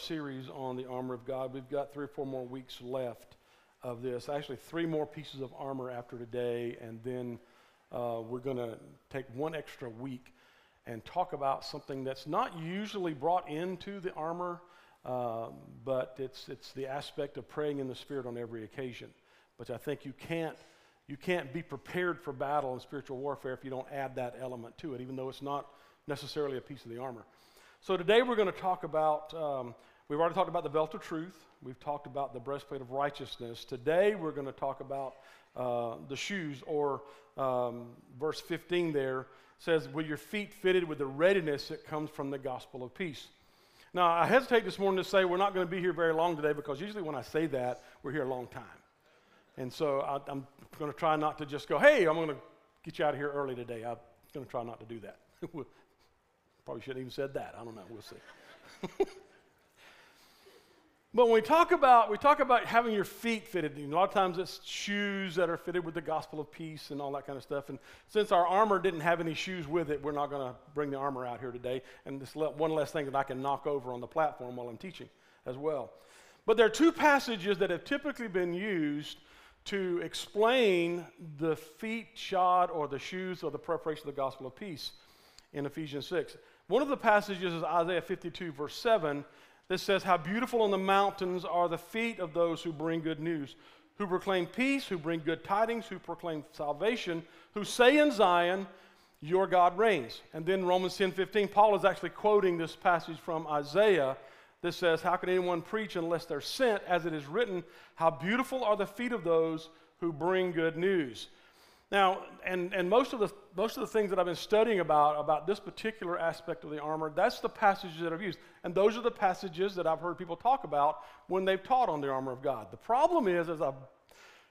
series on the armor of God. We've got three or four more weeks left of this. Actually, three more pieces of armor after today, and then uh, we're going to take one extra week and talk about something that's not usually brought into the armor, uh, but it's it's the aspect of praying in the Spirit on every occasion. But I think you can't you can't be prepared for battle and spiritual warfare if you don't add that element to it, even though it's not necessarily a piece of the armor. So today we're going to talk about, um, we've already talked about the belt of truth. We've talked about the breastplate of righteousness. Today we're going to talk about uh, the shoes, or um, verse 15 there says, with your feet fitted with the readiness that comes from the gospel of peace. Now, I hesitate this morning to say we're not going to be here very long today because usually when I say that, we're here a long time. And so I, am going to try not to just go, hey, I'm going to get you out of here early today. I'm going to try not to do that. Probably shouldn't even said that. I don't know. We'll see. but when we talk about we talk about having your feet fitted, a lot of times it's shoes that are fitted with the gospel of peace and all that kind of stuff. And since our armor didn't have any shoes with it, we're not going to bring the armor out here today. And this one less thing that I can knock over on the platform while I'm teaching as well. But there are two passages that have typically been used to explain the feet shod or the shoes or the preparation of the gospel of peace in Ephesians 6. One of the passages is Isaiah 52, verse 7, that says, How beautiful on the mountains are the feet of those who bring good news, who proclaim peace, who bring good tidings, who proclaim salvation, who say in Zion, Your God reigns. And then Romans 10 15, Paul is actually quoting this passage from Isaiah that says, How can anyone preach unless they're sent? As it is written, How beautiful are the feet of those who bring good news. Now, and, and most, of the, most of the things that I've been studying about, about this particular aspect of the armor, that's the passages that I've used. And those are the passages that I've heard people talk about when they've taught on the armor of God. The problem is, as I've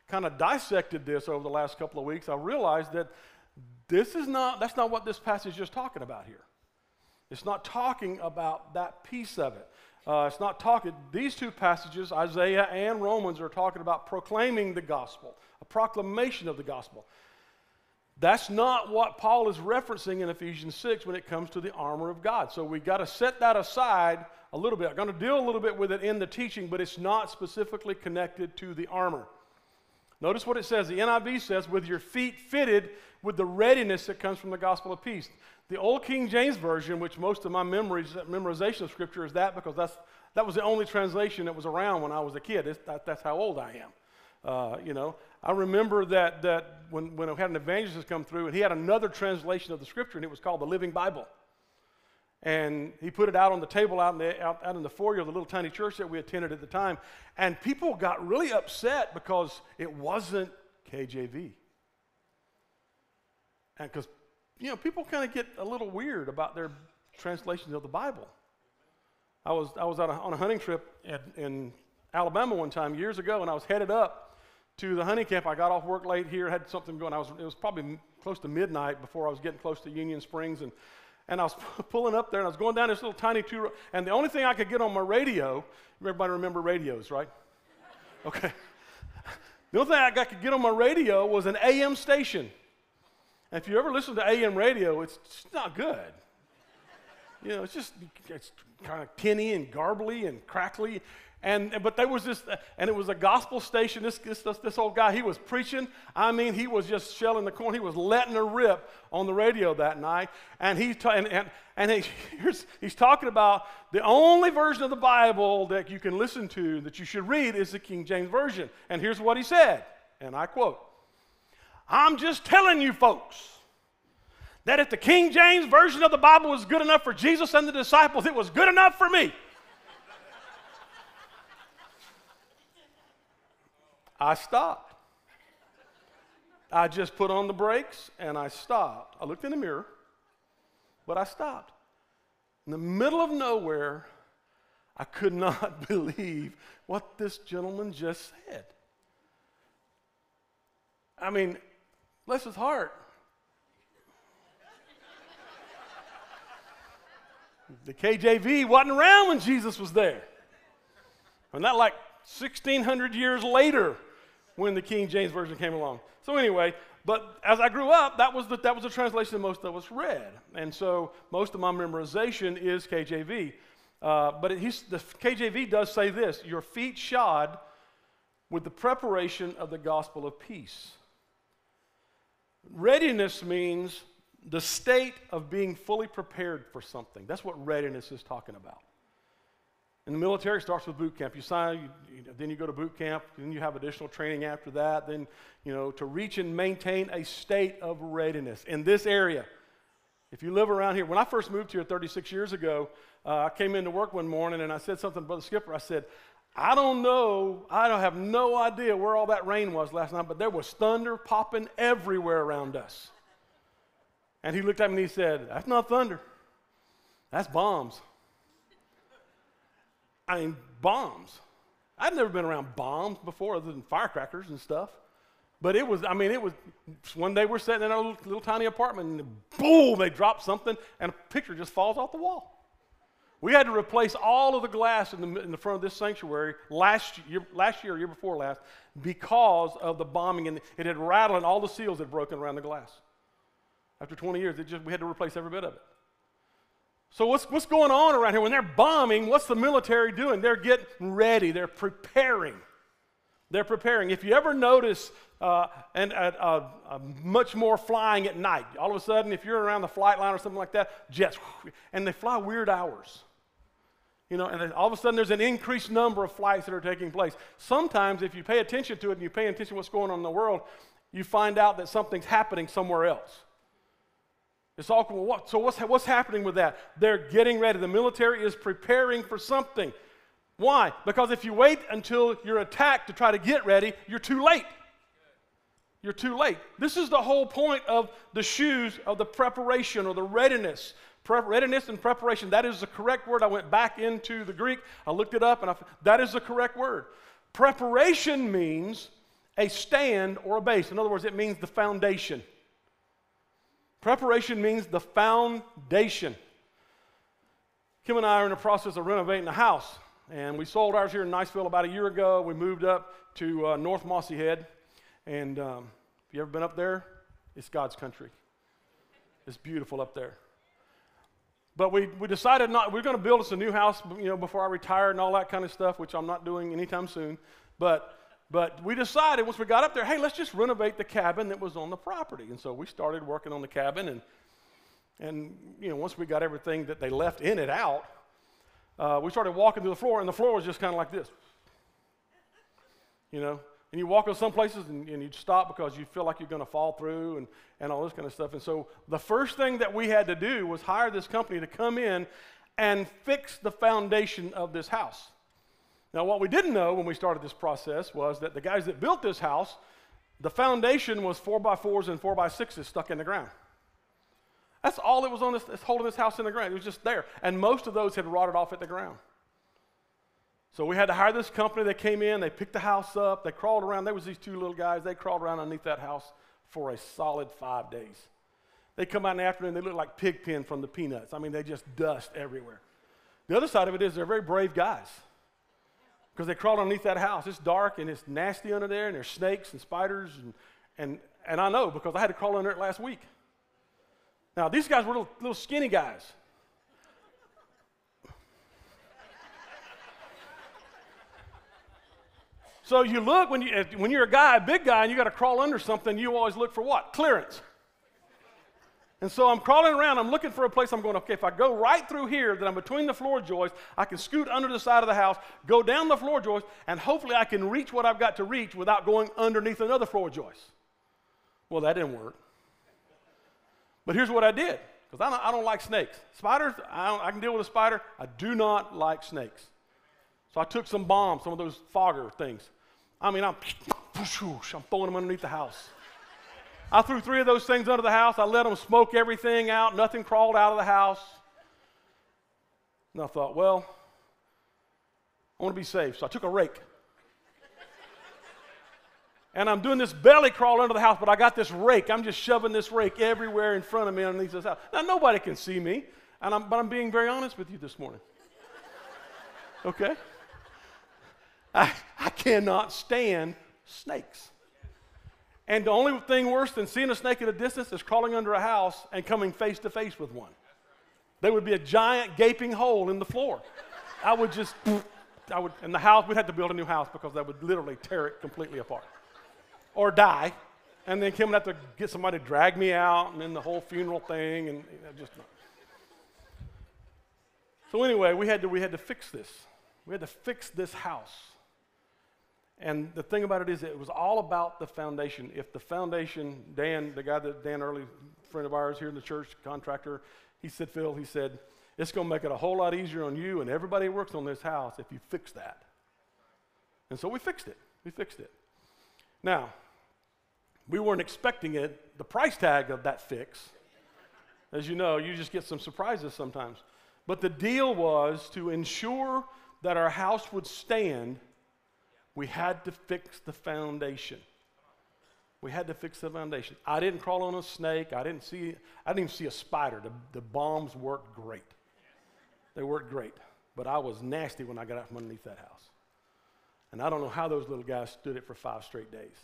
kind of dissected this over the last couple of weeks, I realized that this is not, that's not what this passage is talking about here. It's not talking about that piece of it. Uh, it's not talking, these two passages, Isaiah and Romans, are talking about proclaiming the gospel, a proclamation of the gospel. That's not what Paul is referencing in Ephesians 6 when it comes to the armor of God. So we've got to set that aside a little bit. I'm going to deal a little bit with it in the teaching, but it's not specifically connected to the armor. Notice what it says. The NIV says, with your feet fitted with the readiness that comes from the gospel of peace. The old King James Version, which most of my memories, memorization of Scripture is that because that's, that was the only translation that was around when I was a kid. That, that's how old I am. Uh, you know, I remember that, that when, when I had an evangelist come through, and he had another translation of the scripture, and it was called the Living Bible. And he put it out on the table out in the, out, out in the foyer of the little tiny church that we attended at the time. And people got really upset because it wasn't KJV. And because, you know, people kind of get a little weird about their translations of the Bible. I was, I was on a hunting trip in, in Alabama one time years ago, and I was headed up to the honey camp. I got off work late here, had something going. I was, it was probably close to midnight before I was getting close to Union Springs, and, and I was pulling up there, and I was going down this little tiny two. And the only thing I could get on my radio, everybody remember radios, right? Okay. The only thing I could get on my radio was an AM station. And if you ever listen to AM radio, it's not good. You know, it's just it's kind of tinny and garbly and crackly. And, but there was this, and it was a gospel station. This, this, this old guy, he was preaching. I mean, he was just shelling the corn. He was letting her rip on the radio that night. And, he ta- and, and, and he, he's talking about the only version of the Bible that you can listen to, that you should read, is the King James Version. And here's what he said, and I quote I'm just telling you folks that if the King James Version of the Bible was good enough for Jesus and the disciples, it was good enough for me. I stopped. I just put on the brakes and I stopped. I looked in the mirror, but I stopped. In the middle of nowhere, I could not believe what this gentleman just said. I mean, bless his heart. The KJV wasn't around when Jesus was there. And not like 1600 years later when the King James Version came along. So, anyway, but as I grew up, that was the, that was the translation that most of us read. And so most of my memorization is KJV. Uh, but it, the KJV does say this your feet shod with the preparation of the gospel of peace. Readiness means the state of being fully prepared for something. That's what readiness is talking about. In the military, starts with boot camp. You sign, you, you, then you go to boot camp, then you have additional training after that. Then, you know, to reach and maintain a state of readiness in this area. If you live around here, when I first moved here 36 years ago, uh, I came into work one morning and I said something to Brother Skipper. I said, I don't know, I don't have no idea where all that rain was last night, but there was thunder popping everywhere around us. And he looked at me and he said, That's not thunder, that's bombs. I mean, bombs. I'd never been around bombs before other than firecrackers and stuff. But it was, I mean, it was, one day we're sitting in our little, little tiny apartment and boom, they drop something and a picture just falls off the wall. We had to replace all of the glass in the, in the front of this sanctuary last year, last year, year before last, because of the bombing, and it had rattled and all the seals had broken around the glass. After 20 years, it just, we had to replace every bit of it. So, what's, what's going on around here? When they're bombing, what's the military doing? They're getting ready, they're preparing. They're preparing. If you ever notice, uh, and uh, uh, much more flying at night, all of a sudden, if you're around the flight line or something like that, jets, and they fly weird hours. You know, and all of a sudden there's an increased number of flights that are taking place. Sometimes, if you pay attention to it and you pay attention to what's going on in the world, you find out that something's happening somewhere else. It's all what, so what's, what's happening with that? They're getting ready. The military is preparing for something. Why? Because if you wait until you're attacked to try to get ready, you're too late. You're too late. This is the whole point of the shoes of the preparation or the readiness. Pre- readiness and preparation, that is the correct word. I went back into the Greek, I looked it up, and I, that is the correct word. Preparation means a stand or a base. In other words, it means the foundation. Preparation means the foundation. Kim and I are in the process of renovating a house, and we sold ours here in Niceville about a year ago. We moved up to uh, North Mossy Head, and um, if you ever been up there, it's God's country. It's beautiful up there. But we, we decided not, we're going to build us a new house, you know, before I retire and all that kind of stuff, which I'm not doing anytime soon. But but we decided once we got up there, hey, let's just renovate the cabin that was on the property. And so we started working on the cabin. And, and you know, once we got everything that they left in it out, uh, we started walking through the floor, and the floor was just kind of like this. You know, and you walk in some places and, and you stop because you feel like you're going to fall through and, and all this kind of stuff. And so the first thing that we had to do was hire this company to come in and fix the foundation of this house. Now, what we didn't know when we started this process was that the guys that built this house, the foundation was four by fours and four by sixes stuck in the ground. That's all that was on this, holding this house in the ground. It was just there. And most of those had rotted off at the ground. So we had to hire this company. They came in, they picked the house up, they crawled around. There was these two little guys. They crawled around underneath that house for a solid five days. They come out in the afternoon, they look like pig pen from the peanuts. I mean, they just dust everywhere. The other side of it is they're very brave guys because they crawled underneath that house. It's dark and it's nasty under there, and there's snakes and spiders, and, and, and I know because I had to crawl under it last week. Now, these guys were little, little skinny guys. So you look when you when you're a guy, a big guy, and you got to crawl under something. You always look for what? Clearance. And so I'm crawling around, I'm looking for a place I'm going, okay, if I go right through here, then I'm between the floor joists, I can scoot under the side of the house, go down the floor joist, and hopefully I can reach what I've got to reach without going underneath another floor joist. Well, that didn't work. But here's what I did, because I don't, I don't like snakes. Spiders, I, I can deal with a spider. I do not like snakes. So I took some bombs, some of those fogger things. I mean, I'm, I'm throwing them underneath the house. I threw three of those things under the house. I let them smoke everything out. Nothing crawled out of the house. And I thought, well, I want to be safe. So I took a rake. and I'm doing this belly crawl under the house, but I got this rake. I'm just shoving this rake everywhere in front of me underneath this house. Now, nobody can see me, and I'm, but I'm being very honest with you this morning. Okay? I, I cannot stand snakes. And the only thing worse than seeing a snake at a distance is crawling under a house and coming face to face with one. There would be a giant gaping hole in the floor. I would just, I would, in the house, we'd have to build a new house because that would literally tear it completely apart. Or die. And then Kim would have to get somebody to drag me out and then the whole funeral thing and you know, just. So anyway, we had to, we had to fix this. We had to fix this house. And the thing about it is, it was all about the foundation. If the foundation, Dan, the guy that Dan Early, friend of ours here in the church, contractor, he said, Phil, he said, it's going to make it a whole lot easier on you and everybody who works on this house if you fix that. And so we fixed it. We fixed it. Now, we weren't expecting it, the price tag of that fix. As you know, you just get some surprises sometimes. But the deal was to ensure that our house would stand we had to fix the foundation. We had to fix the foundation. I didn't crawl on a snake. I didn't see, I didn't even see a spider. The, the bombs worked great. They worked great. But I was nasty when I got out from underneath that house. And I don't know how those little guys stood it for five straight days.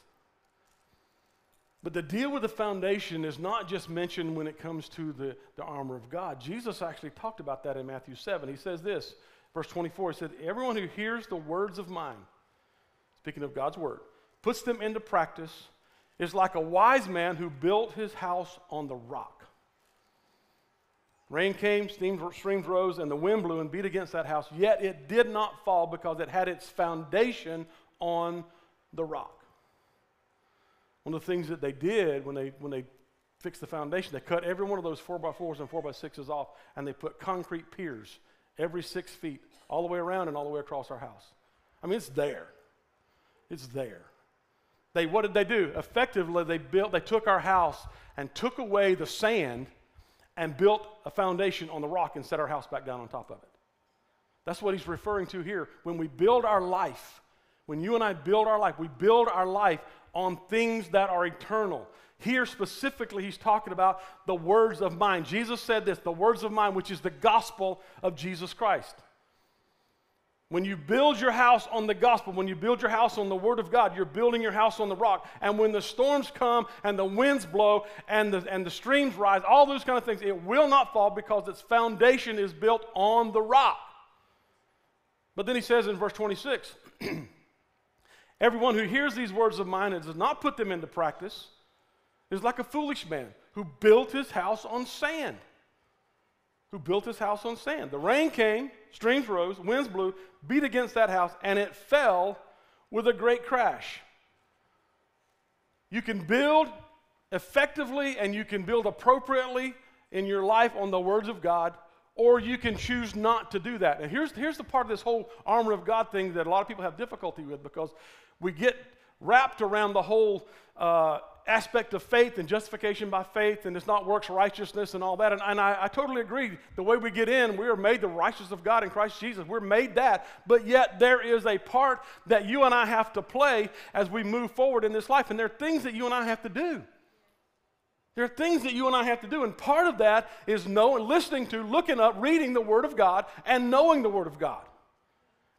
But the deal with the foundation is not just mentioned when it comes to the, the armor of God. Jesus actually talked about that in Matthew 7. He says this, verse 24, he said, Everyone who hears the words of mine speaking of God's word, puts them into practice, is like a wise man who built his house on the rock. Rain came, streams rose, and the wind blew and beat against that house, yet it did not fall because it had its foundation on the rock. One of the things that they did when they, when they fixed the foundation, they cut every one of those 4x4s and 4x6s off, and they put concrete piers every six feet all the way around and all the way across our house. I mean, it's there. It's there. They, what did they do? Effectively, they built, they took our house and took away the sand and built a foundation on the rock and set our house back down on top of it. That's what he's referring to here. When we build our life, when you and I build our life, we build our life on things that are eternal. Here specifically, he's talking about the words of mine. Jesus said this the words of mine, which is the gospel of Jesus Christ. When you build your house on the gospel, when you build your house on the word of God, you're building your house on the rock. And when the storms come and the winds blow and the, and the streams rise, all those kind of things, it will not fall because its foundation is built on the rock. But then he says in verse 26 Everyone who hears these words of mine and does not put them into practice is like a foolish man who built his house on sand who built his house on sand. The rain came, streams rose, winds blew, beat against that house, and it fell with a great crash. You can build effectively and you can build appropriately in your life on the words of God, or you can choose not to do that. And here's, here's the part of this whole armor of God thing that a lot of people have difficulty with because we get wrapped around the whole uh, aspect of faith and justification by faith, and it's not works righteousness and all that. And, and I, I, totally agree. The way we get in, we are made the righteousness of God in Christ Jesus. We're made that. But yet, there is a part that you and I have to play as we move forward in this life. And there are things that you and I have to do. There are things that you and I have to do. And part of that is knowing, listening to, looking up, reading the Word of God, and knowing the Word of God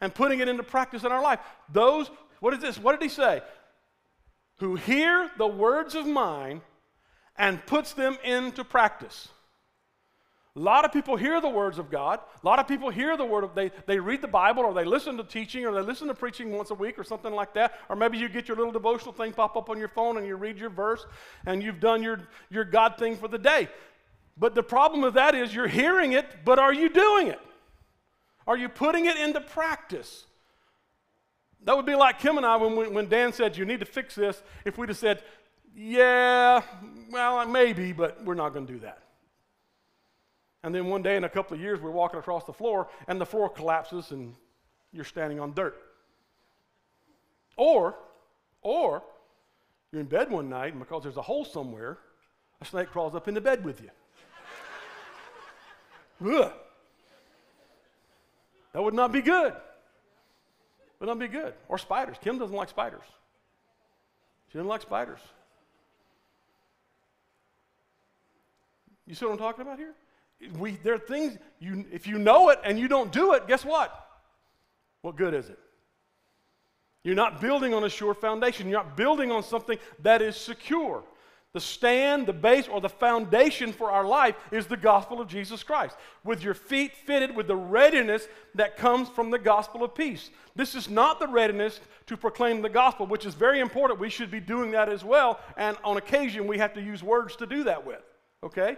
and putting it into practice in our life. Those, what is this? What did he say? Who hear the words of mine and puts them into practice. A lot of people hear the words of God. A lot of people hear the word of they they read the Bible or they listen to teaching or they listen to preaching once a week or something like that. Or maybe you get your little devotional thing pop up on your phone and you read your verse and you've done your, your God thing for the day. But the problem with that is you're hearing it, but are you doing it? Are you putting it into practice? That would be like Kim and I when, we, when Dan said, You need to fix this. If we'd have said, Yeah, well, maybe, but we're not going to do that. And then one day in a couple of years, we're walking across the floor and the floor collapses and you're standing on dirt. Or, or, you're in bed one night and because there's a hole somewhere, a snake crawls up into bed with you. Ugh. That would not be good but it'll be good. Or spiders. Kim doesn't like spiders. She doesn't like spiders. You see what I'm talking about here? We, there are things, you, if you know it and you don't do it, guess what? What good is it? You're not building on a sure foundation. You're not building on something that is secure. The stand, the base, or the foundation for our life is the gospel of Jesus Christ, with your feet fitted with the readiness that comes from the gospel of peace. This is not the readiness to proclaim the gospel, which is very important. We should be doing that as well, and on occasion we have to use words to do that with. Okay?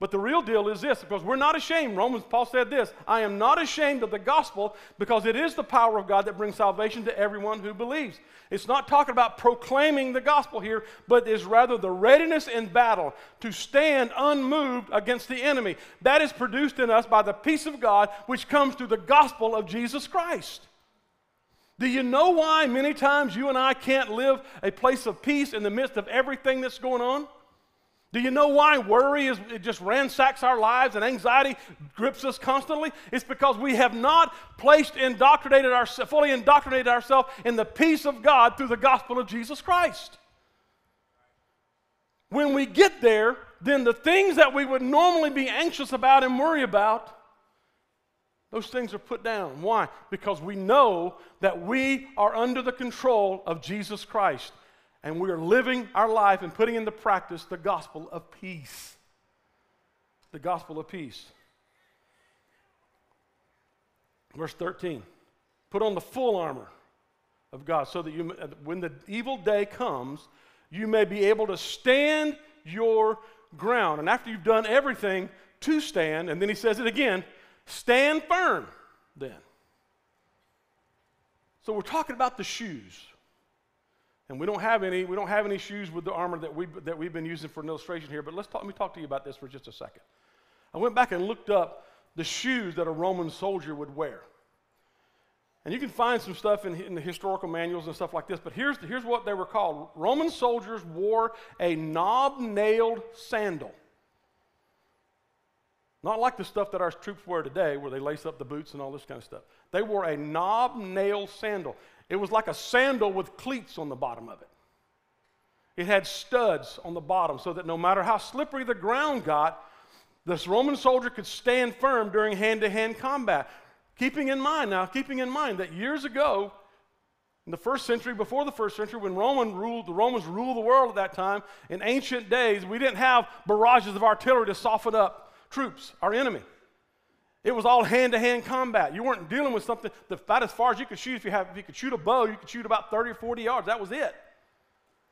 But the real deal is this because we're not ashamed. Romans, Paul said this I am not ashamed of the gospel because it is the power of God that brings salvation to everyone who believes. It's not talking about proclaiming the gospel here, but is rather the readiness in battle to stand unmoved against the enemy. That is produced in us by the peace of God which comes through the gospel of Jesus Christ. Do you know why many times you and I can't live a place of peace in the midst of everything that's going on? Do you know why worry is, it just ransacks our lives and anxiety grips us constantly? It's because we have not placed indoctrinated our, fully indoctrinated ourselves in the peace of God through the gospel of Jesus Christ. When we get there, then the things that we would normally be anxious about and worry about, those things are put down. Why? Because we know that we are under the control of Jesus Christ and we are living our life and putting into practice the gospel of peace. The gospel of peace. Verse 13 Put on the full armor of God so that you, uh, when the evil day comes, you may be able to stand your ground. And after you've done everything to stand, and then he says it again stand firm then. So we're talking about the shoes. And we don't have any, we don't have any shoes with the armor that, we, that we've been using for an illustration here, but let's talk, let me talk to you about this for just a second. I went back and looked up the shoes that a Roman soldier would wear. And you can find some stuff in, in, the historical manuals and stuff like this, but here's, here's what they were called Roman soldiers wore a knob nailed sandal. Not like the stuff that our troops wear today, where they lace up the boots and all this kind of stuff. They wore a knob nailed sandal. It was like a sandal with cleats on the bottom of it. It had studs on the bottom so that no matter how slippery the ground got, this Roman soldier could stand firm during hand to hand combat. Keeping in mind, now, keeping in mind that years ago, in the first century, before the first century, when Roman ruled, the Romans ruled the world at that time, in ancient days, we didn't have barrages of artillery to soften up troops, our enemy. It was all hand to hand combat. You weren't dealing with something about as far as you could shoot. If you, have, if you could shoot a bow, you could shoot about 30 or 40 yards. That was it.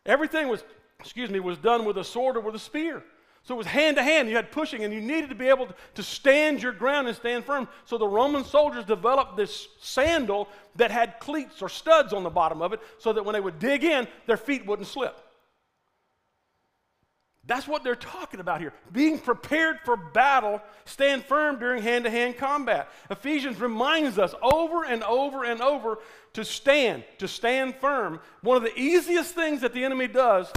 Everything was, excuse me, was done with a sword or with a spear. So it was hand to hand. You had pushing, and you needed to be able to stand your ground and stand firm. So the Roman soldiers developed this sandal that had cleats or studs on the bottom of it so that when they would dig in, their feet wouldn't slip. That's what they're talking about here. Being prepared for battle, stand firm during hand to hand combat. Ephesians reminds us over and over and over to stand, to stand firm. One of the easiest things that the enemy does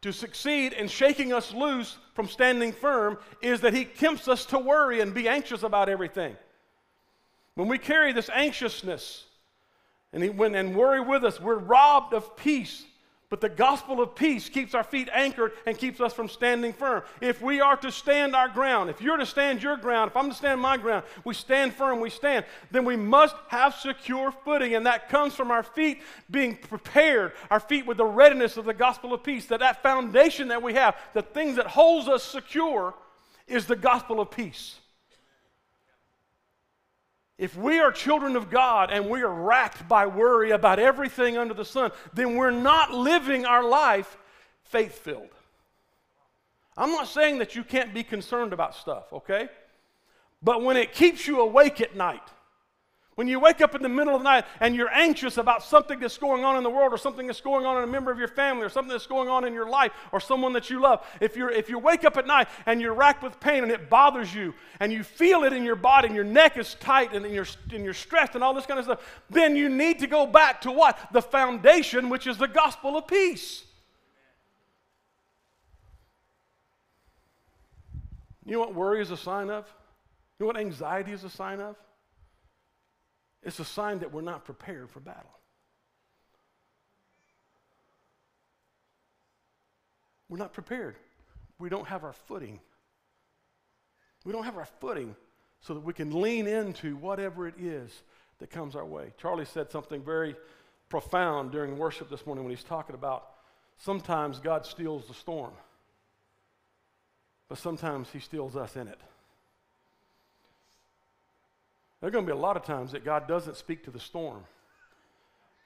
to succeed in shaking us loose from standing firm is that he tempts us to worry and be anxious about everything. When we carry this anxiousness and, he, when, and worry with us, we're robbed of peace but the gospel of peace keeps our feet anchored and keeps us from standing firm. If we are to stand our ground, if you're to stand your ground, if I'm to stand my ground, we stand firm, we stand, then we must have secure footing. And that comes from our feet being prepared, our feet with the readiness of the gospel of peace. That that foundation that we have, the things that holds us secure, is the gospel of peace. If we are children of God and we are racked by worry about everything under the sun, then we're not living our life faith filled. I'm not saying that you can't be concerned about stuff, okay? But when it keeps you awake at night, when you wake up in the middle of the night and you're anxious about something that's going on in the world or something that's going on in a member of your family or something that's going on in your life or someone that you love, if, you're, if you wake up at night and you're racked with pain and it bothers you and you feel it in your body and your neck is tight and you're, and you're stressed and all this kind of stuff, then you need to go back to what? The foundation, which is the gospel of peace. You know what worry is a sign of? You know what anxiety is a sign of? It's a sign that we're not prepared for battle. We're not prepared. We don't have our footing. We don't have our footing so that we can lean into whatever it is that comes our way. Charlie said something very profound during worship this morning when he's talking about sometimes God steals the storm, but sometimes he steals us in it. There are going to be a lot of times that God doesn't speak to the storm.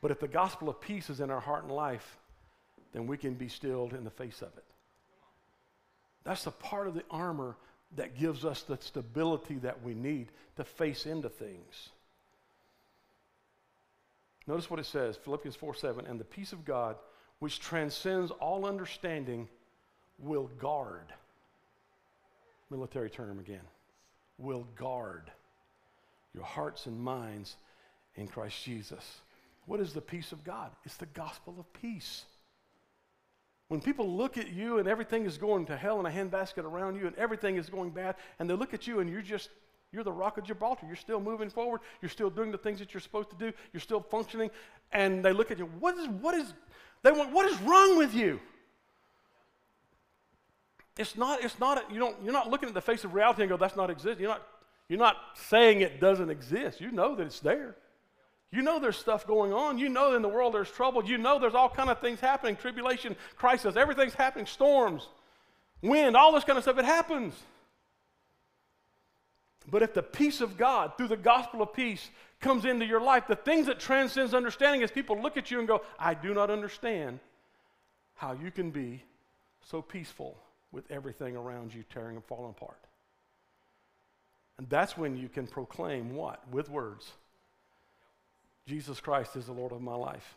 But if the gospel of peace is in our heart and life, then we can be stilled in the face of it. That's the part of the armor that gives us the stability that we need to face into things. Notice what it says Philippians 4 7, and the peace of God, which transcends all understanding, will guard. Military term again. Will guard your hearts and minds in Christ Jesus. What is the peace of God? It's the gospel of peace. When people look at you and everything is going to hell in a handbasket around you and everything is going bad, and they look at you and you're just, you're the rock of Gibraltar. You're still moving forward. You're still doing the things that you're supposed to do. You're still functioning. And they look at you, what is, what is, they want, what is wrong with you? It's not, it's not, you don't, you're not looking at the face of reality and go, that's not existing. You're not you're not saying it doesn't exist. You know that it's there. You know there's stuff going on. You know in the world there's trouble. You know there's all kind of things happening, tribulation, crisis, everything's happening, storms, wind, all this kind of stuff. It happens. But if the peace of God through the gospel of peace comes into your life, the things that transcends understanding is people look at you and go, I do not understand how you can be so peaceful with everything around you tearing and falling apart. And that's when you can proclaim what? With words. Jesus Christ is the Lord of my life.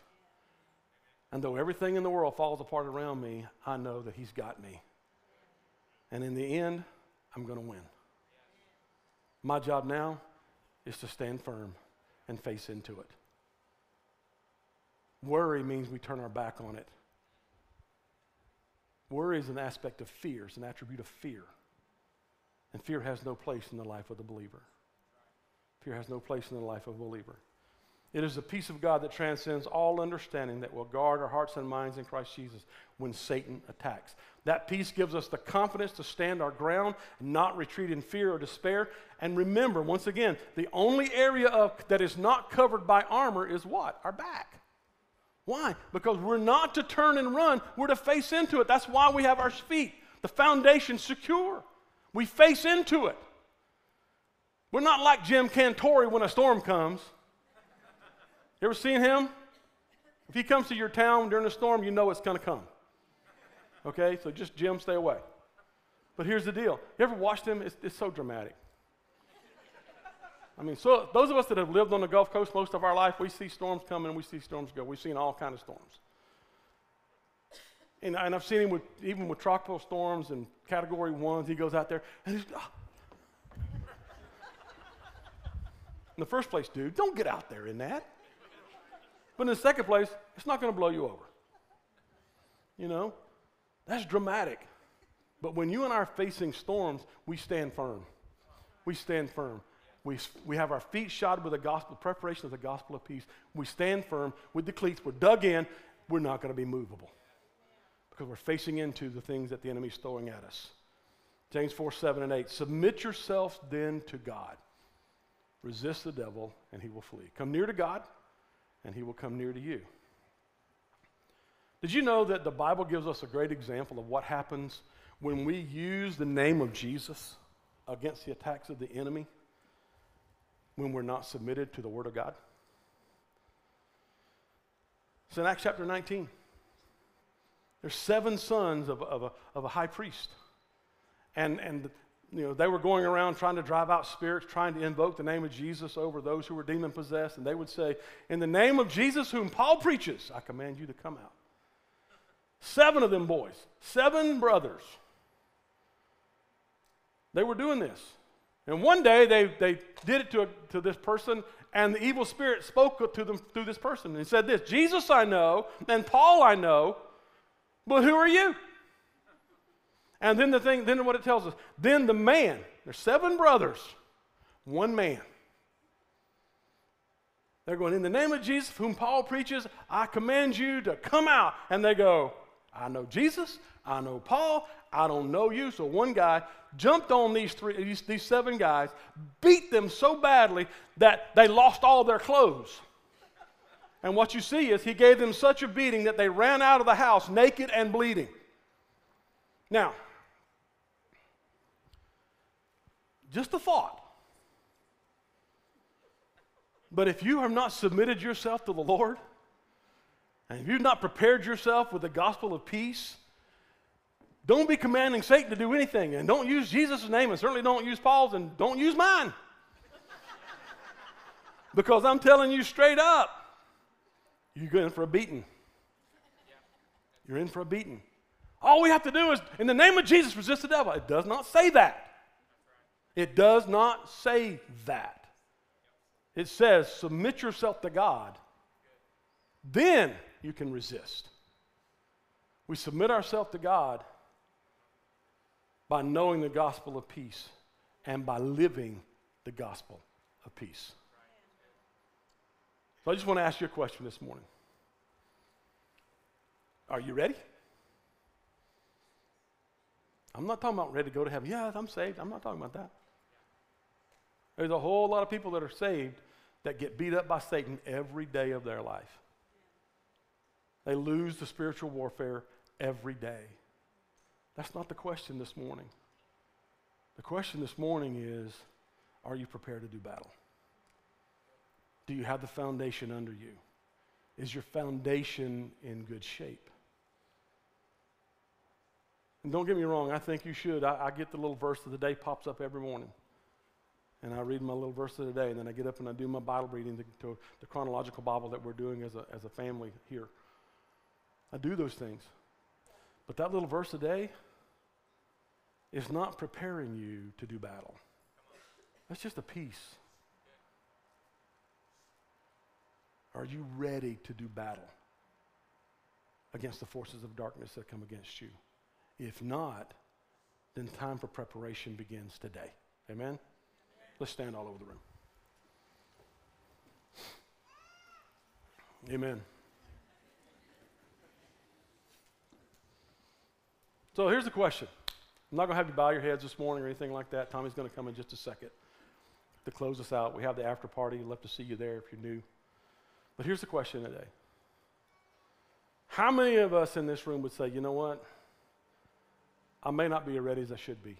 And though everything in the world falls apart around me, I know that He's got me. And in the end, I'm going to win. My job now is to stand firm and face into it. Worry means we turn our back on it. Worry is an aspect of fear, it's an attribute of fear. And fear has no place in the life of the believer. Fear has no place in the life of a believer. It is the peace of God that transcends all understanding that will guard our hearts and minds in Christ Jesus when Satan attacks. That peace gives us the confidence to stand our ground and not retreat in fear or despair. And remember, once again, the only area of, that is not covered by armor is what? Our back. Why? Because we're not to turn and run, we're to face into it. That's why we have our feet, the foundation secure. We face into it. We're not like Jim Cantore when a storm comes. You ever seen him? If he comes to your town during a storm, you know it's going to come. Okay, so just Jim, stay away. But here's the deal. You ever watched him? It's, it's so dramatic. I mean, so those of us that have lived on the Gulf Coast most of our life, we see storms come and we see storms go. We've seen all kinds of storms. And, and I've seen him with, even with tropical storms and category ones. He goes out there and he's, oh. in the first place, dude, don't get out there in that. But in the second place, it's not going to blow you over. You know, that's dramatic. But when you and I are facing storms, we stand firm. We stand firm. We, we have our feet shod with the gospel, preparation of the gospel of peace. We stand firm with the cleats. We're dug in. We're not going to be movable because we're facing into the things that the enemy's throwing at us. James 4 7 and 8. Submit yourselves then to God. Resist the devil, and he will flee. Come near to God, and he will come near to you. Did you know that the Bible gives us a great example of what happens when we use the name of Jesus against the attacks of the enemy when we're not submitted to the Word of God? It's in Acts chapter 19. There's seven sons of, of, a, of a high priest. And, and you know, they were going around trying to drive out spirits, trying to invoke the name of Jesus over those who were demon possessed. And they would say, In the name of Jesus, whom Paul preaches, I command you to come out. Seven of them boys, seven brothers. They were doing this. And one day they, they did it to, a, to this person, and the evil spirit spoke to them through this person and said, This Jesus I know, and Paul I know, but who are you? And then the thing, then what it tells us, then the man, there's seven brothers, one man. They're going, in the name of Jesus, whom Paul preaches, I command you to come out. And they go, I know Jesus, I know Paul, I don't know you. So one guy jumped on these three, these, these seven guys, beat them so badly that they lost all their clothes. And what you see is he gave them such a beating that they ran out of the house naked and bleeding. Now, just a thought. But if you have not submitted yourself to the Lord, and if you've not prepared yourself with the gospel of peace, don't be commanding Satan to do anything. And don't use Jesus' name, and certainly don't use Paul's, and don't use mine. because I'm telling you straight up, you're in for a beating. You're in for a beating. All we have to do is, in the name of Jesus, resist the devil. It does not say that. It does not say that. It says, submit yourself to God. Then you can resist. We submit ourselves to God by knowing the gospel of peace and by living the gospel of peace. I just want to ask you a question this morning. Are you ready? I'm not talking about ready to go to heaven. Yeah, I'm saved. I'm not talking about that. There's a whole lot of people that are saved that get beat up by Satan every day of their life. They lose the spiritual warfare every day. That's not the question this morning. The question this morning is are you prepared to do battle? Do you have the foundation under you? Is your foundation in good shape? And don't get me wrong, I think you should. I, I, get the little verse of the day pops up every morning. And I read my little verse of the day, and then I get up and I do my Bible reading to, to the chronological Bible that we're doing as a, as a family here. I do those things. But that little verse a day is not preparing you to do battle. That's just a piece. Are you ready to do battle against the forces of darkness that come against you? If not, then time for preparation begins today. Amen? Let's stand all over the room. Amen. So here's the question. I'm not going to have you bow your heads this morning or anything like that. Tommy's going to come in just a second to close us out. We have the after party. Love to see you there if you're new. But here's the question today How many of us in this room would say, you know what? I may not be as ready as I should be,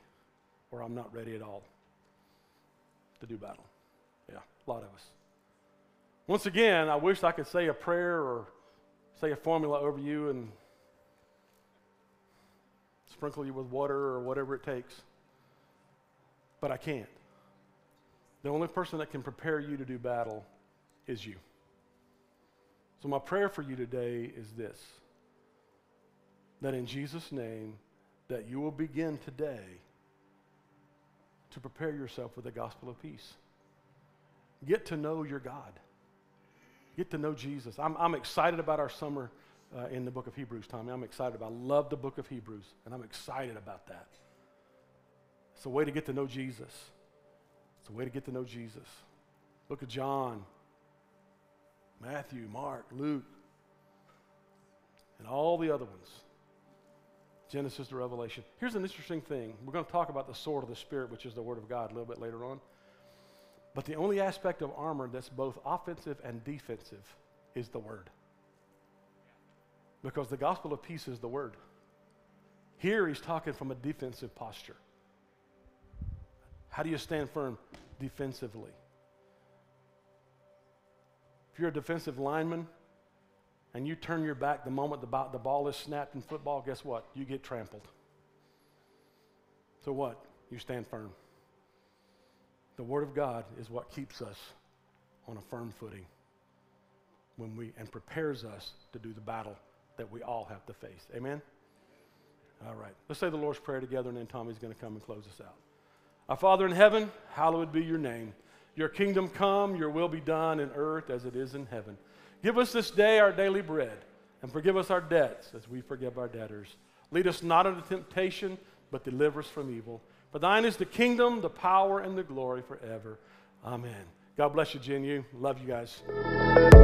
or I'm not ready at all to do battle. Yeah, a lot of us. Once again, I wish I could say a prayer or say a formula over you and sprinkle you with water or whatever it takes. But I can't. The only person that can prepare you to do battle is you. So, my prayer for you today is this that in Jesus' name, that you will begin today to prepare yourself for the gospel of peace. Get to know your God. Get to know Jesus. I'm, I'm excited about our summer uh, in the book of Hebrews, Tommy. I'm excited about. I love the book of Hebrews, and I'm excited about that. It's a way to get to know Jesus. It's a way to get to know Jesus. Book of John, Matthew, Mark, Luke, and all the other ones. Genesis to Revelation. Here's an interesting thing. We're going to talk about the sword of the Spirit, which is the Word of God, a little bit later on. But the only aspect of armor that's both offensive and defensive is the Word. Because the gospel of peace is the Word. Here he's talking from a defensive posture. How do you stand firm defensively? If you're a defensive lineman, and you turn your back the moment the, the ball is snapped in football, guess what? You get trampled. So what? You stand firm. The Word of God is what keeps us on a firm footing when we and prepares us to do the battle that we all have to face. Amen? All right. Let's say the Lord's Prayer together, and then Tommy's going to come and close us out. Our Father in heaven, hallowed be your name. Your kingdom come, your will be done in earth as it is in heaven. Give us this day our daily bread, and forgive us our debts as we forgive our debtors. Lead us not into temptation, but deliver us from evil. For thine is the kingdom, the power, and the glory forever. Amen. God bless you, Jen. You love you guys.